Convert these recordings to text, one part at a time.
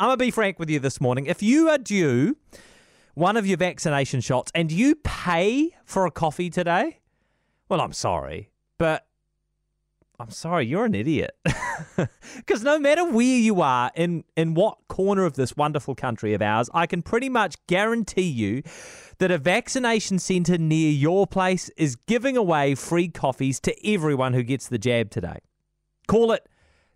I'm going to be frank with you this morning. If you are due one of your vaccination shots and you pay for a coffee today, well, I'm sorry, but I'm sorry, you're an idiot. Because no matter where you are in, in what corner of this wonderful country of ours, I can pretty much guarantee you that a vaccination centre near your place is giving away free coffees to everyone who gets the jab today. Call it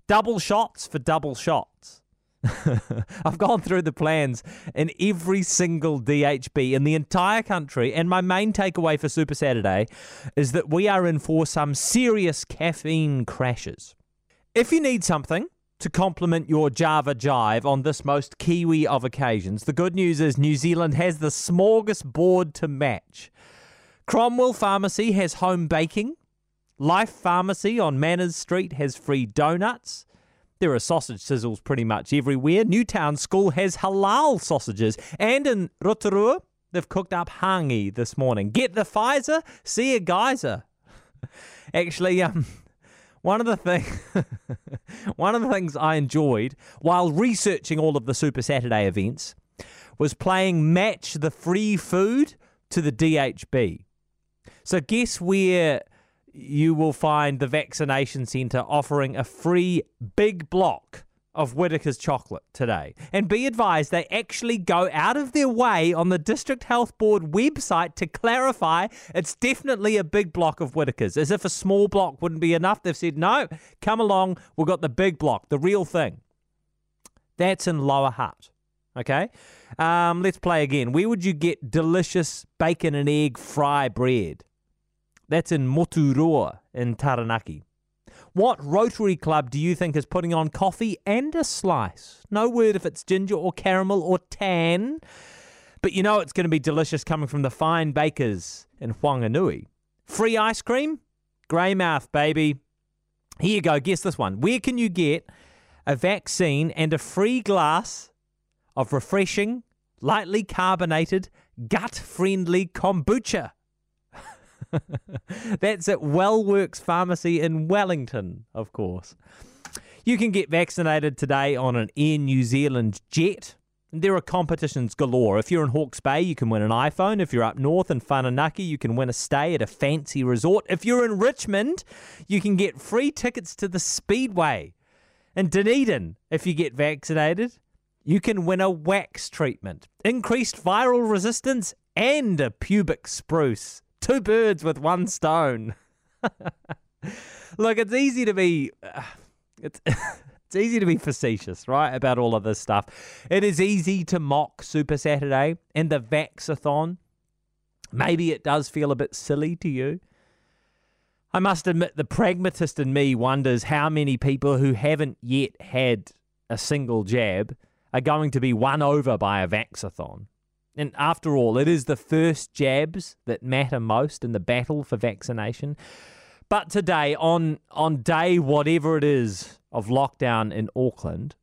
double shots for double shots. I've gone through the plans in every single DHB in the entire country, and my main takeaway for Super Saturday is that we are in for some serious caffeine crashes. If you need something to complement your Java Jive on this most Kiwi of occasions, the good news is New Zealand has the smorgasbord to match. Cromwell Pharmacy has home baking. Life Pharmacy on Manners Street has free donuts. There are sausage sizzles pretty much everywhere. Newtown School has halal sausages. And in Rotorua, they've cooked up hangi this morning. Get the Pfizer, see a geyser. Actually, um, one of the thing, one of the things I enjoyed while researching all of the Super Saturday events was playing Match the Free Food to the DHB. So guess where you will find the vaccination centre offering a free big block of Whitaker's chocolate today. And be advised, they actually go out of their way on the District Health Board website to clarify it's definitely a big block of Whitaker's. As if a small block wouldn't be enough, they've said, no, come along, we've got the big block, the real thing. That's in Lower Hutt. Okay? Um, let's play again. Where would you get delicious bacon and egg fry bread? That's in Moturoa in Taranaki. What Rotary Club do you think is putting on coffee and a slice? No word if it's ginger or caramel or tan, but you know it's going to be delicious coming from the fine bakers in Whanganui. Free ice cream? Greymouth, baby. Here you go. Guess this one. Where can you get a vaccine and a free glass of refreshing, lightly carbonated, gut friendly kombucha? That's at Wellworks Pharmacy in Wellington, of course. You can get vaccinated today on an Air New Zealand jet. There are competitions galore. If you're in Hawke's Bay, you can win an iPhone. If you're up north in Whananaki, you can win a stay at a fancy resort. If you're in Richmond, you can get free tickets to the Speedway. In Dunedin, if you get vaccinated, you can win a wax treatment, increased viral resistance, and a pubic spruce. Two birds with one stone. Look, it's easy to be. It's. It's easy to be facetious, right, about all of this stuff. It is easy to mock Super Saturday and the Vaxathon. Maybe it does feel a bit silly to you. I must admit, the pragmatist in me wonders how many people who haven't yet had a single jab are going to be won over by a Vaxathon. And after all, it is the first jabs that matter most in the battle for vaccination. But today, on, on day whatever it is of lockdown in Auckland,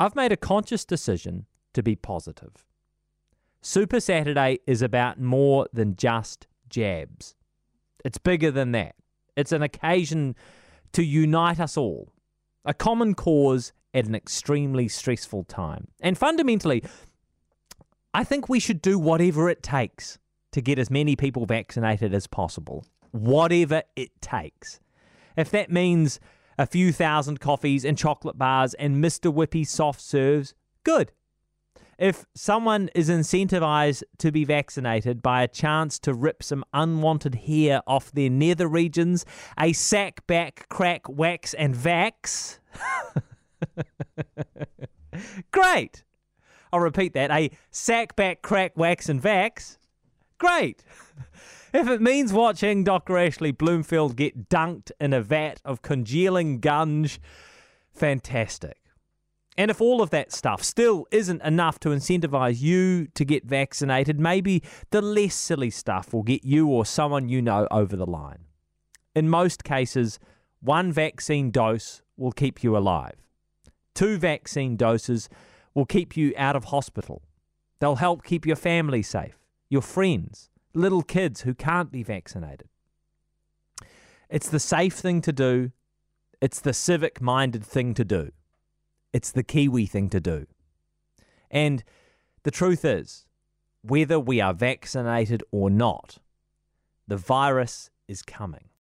I've made a conscious decision to be positive. Super Saturday is about more than just jabs. It's bigger than that. It's an occasion to unite us all, a common cause at an extremely stressful time. And fundamentally, I think we should do whatever it takes to get as many people vaccinated as possible. Whatever it takes. If that means a few thousand coffees and chocolate bars and Mr. Whippy soft serves, good. If someone is incentivized to be vaccinated by a chance to rip some unwanted hair off their nether regions, a sack back, crack, wax, and vax, great. I'll repeat that. A sack back, crack, wax, and vax. Great. If it means watching Dr. Ashley Bloomfield get dunked in a vat of congealing gunge, fantastic. And if all of that stuff still isn't enough to incentivize you to get vaccinated, maybe the less silly stuff will get you or someone you know over the line. In most cases, one vaccine dose will keep you alive. Two vaccine doses will keep you out of hospital. They'll help keep your family safe, your friends, little kids who can't be vaccinated. It's the safe thing to do. It's the civic minded thing to do. It's the Kiwi thing to do. And the truth is, whether we are vaccinated or not, the virus is coming.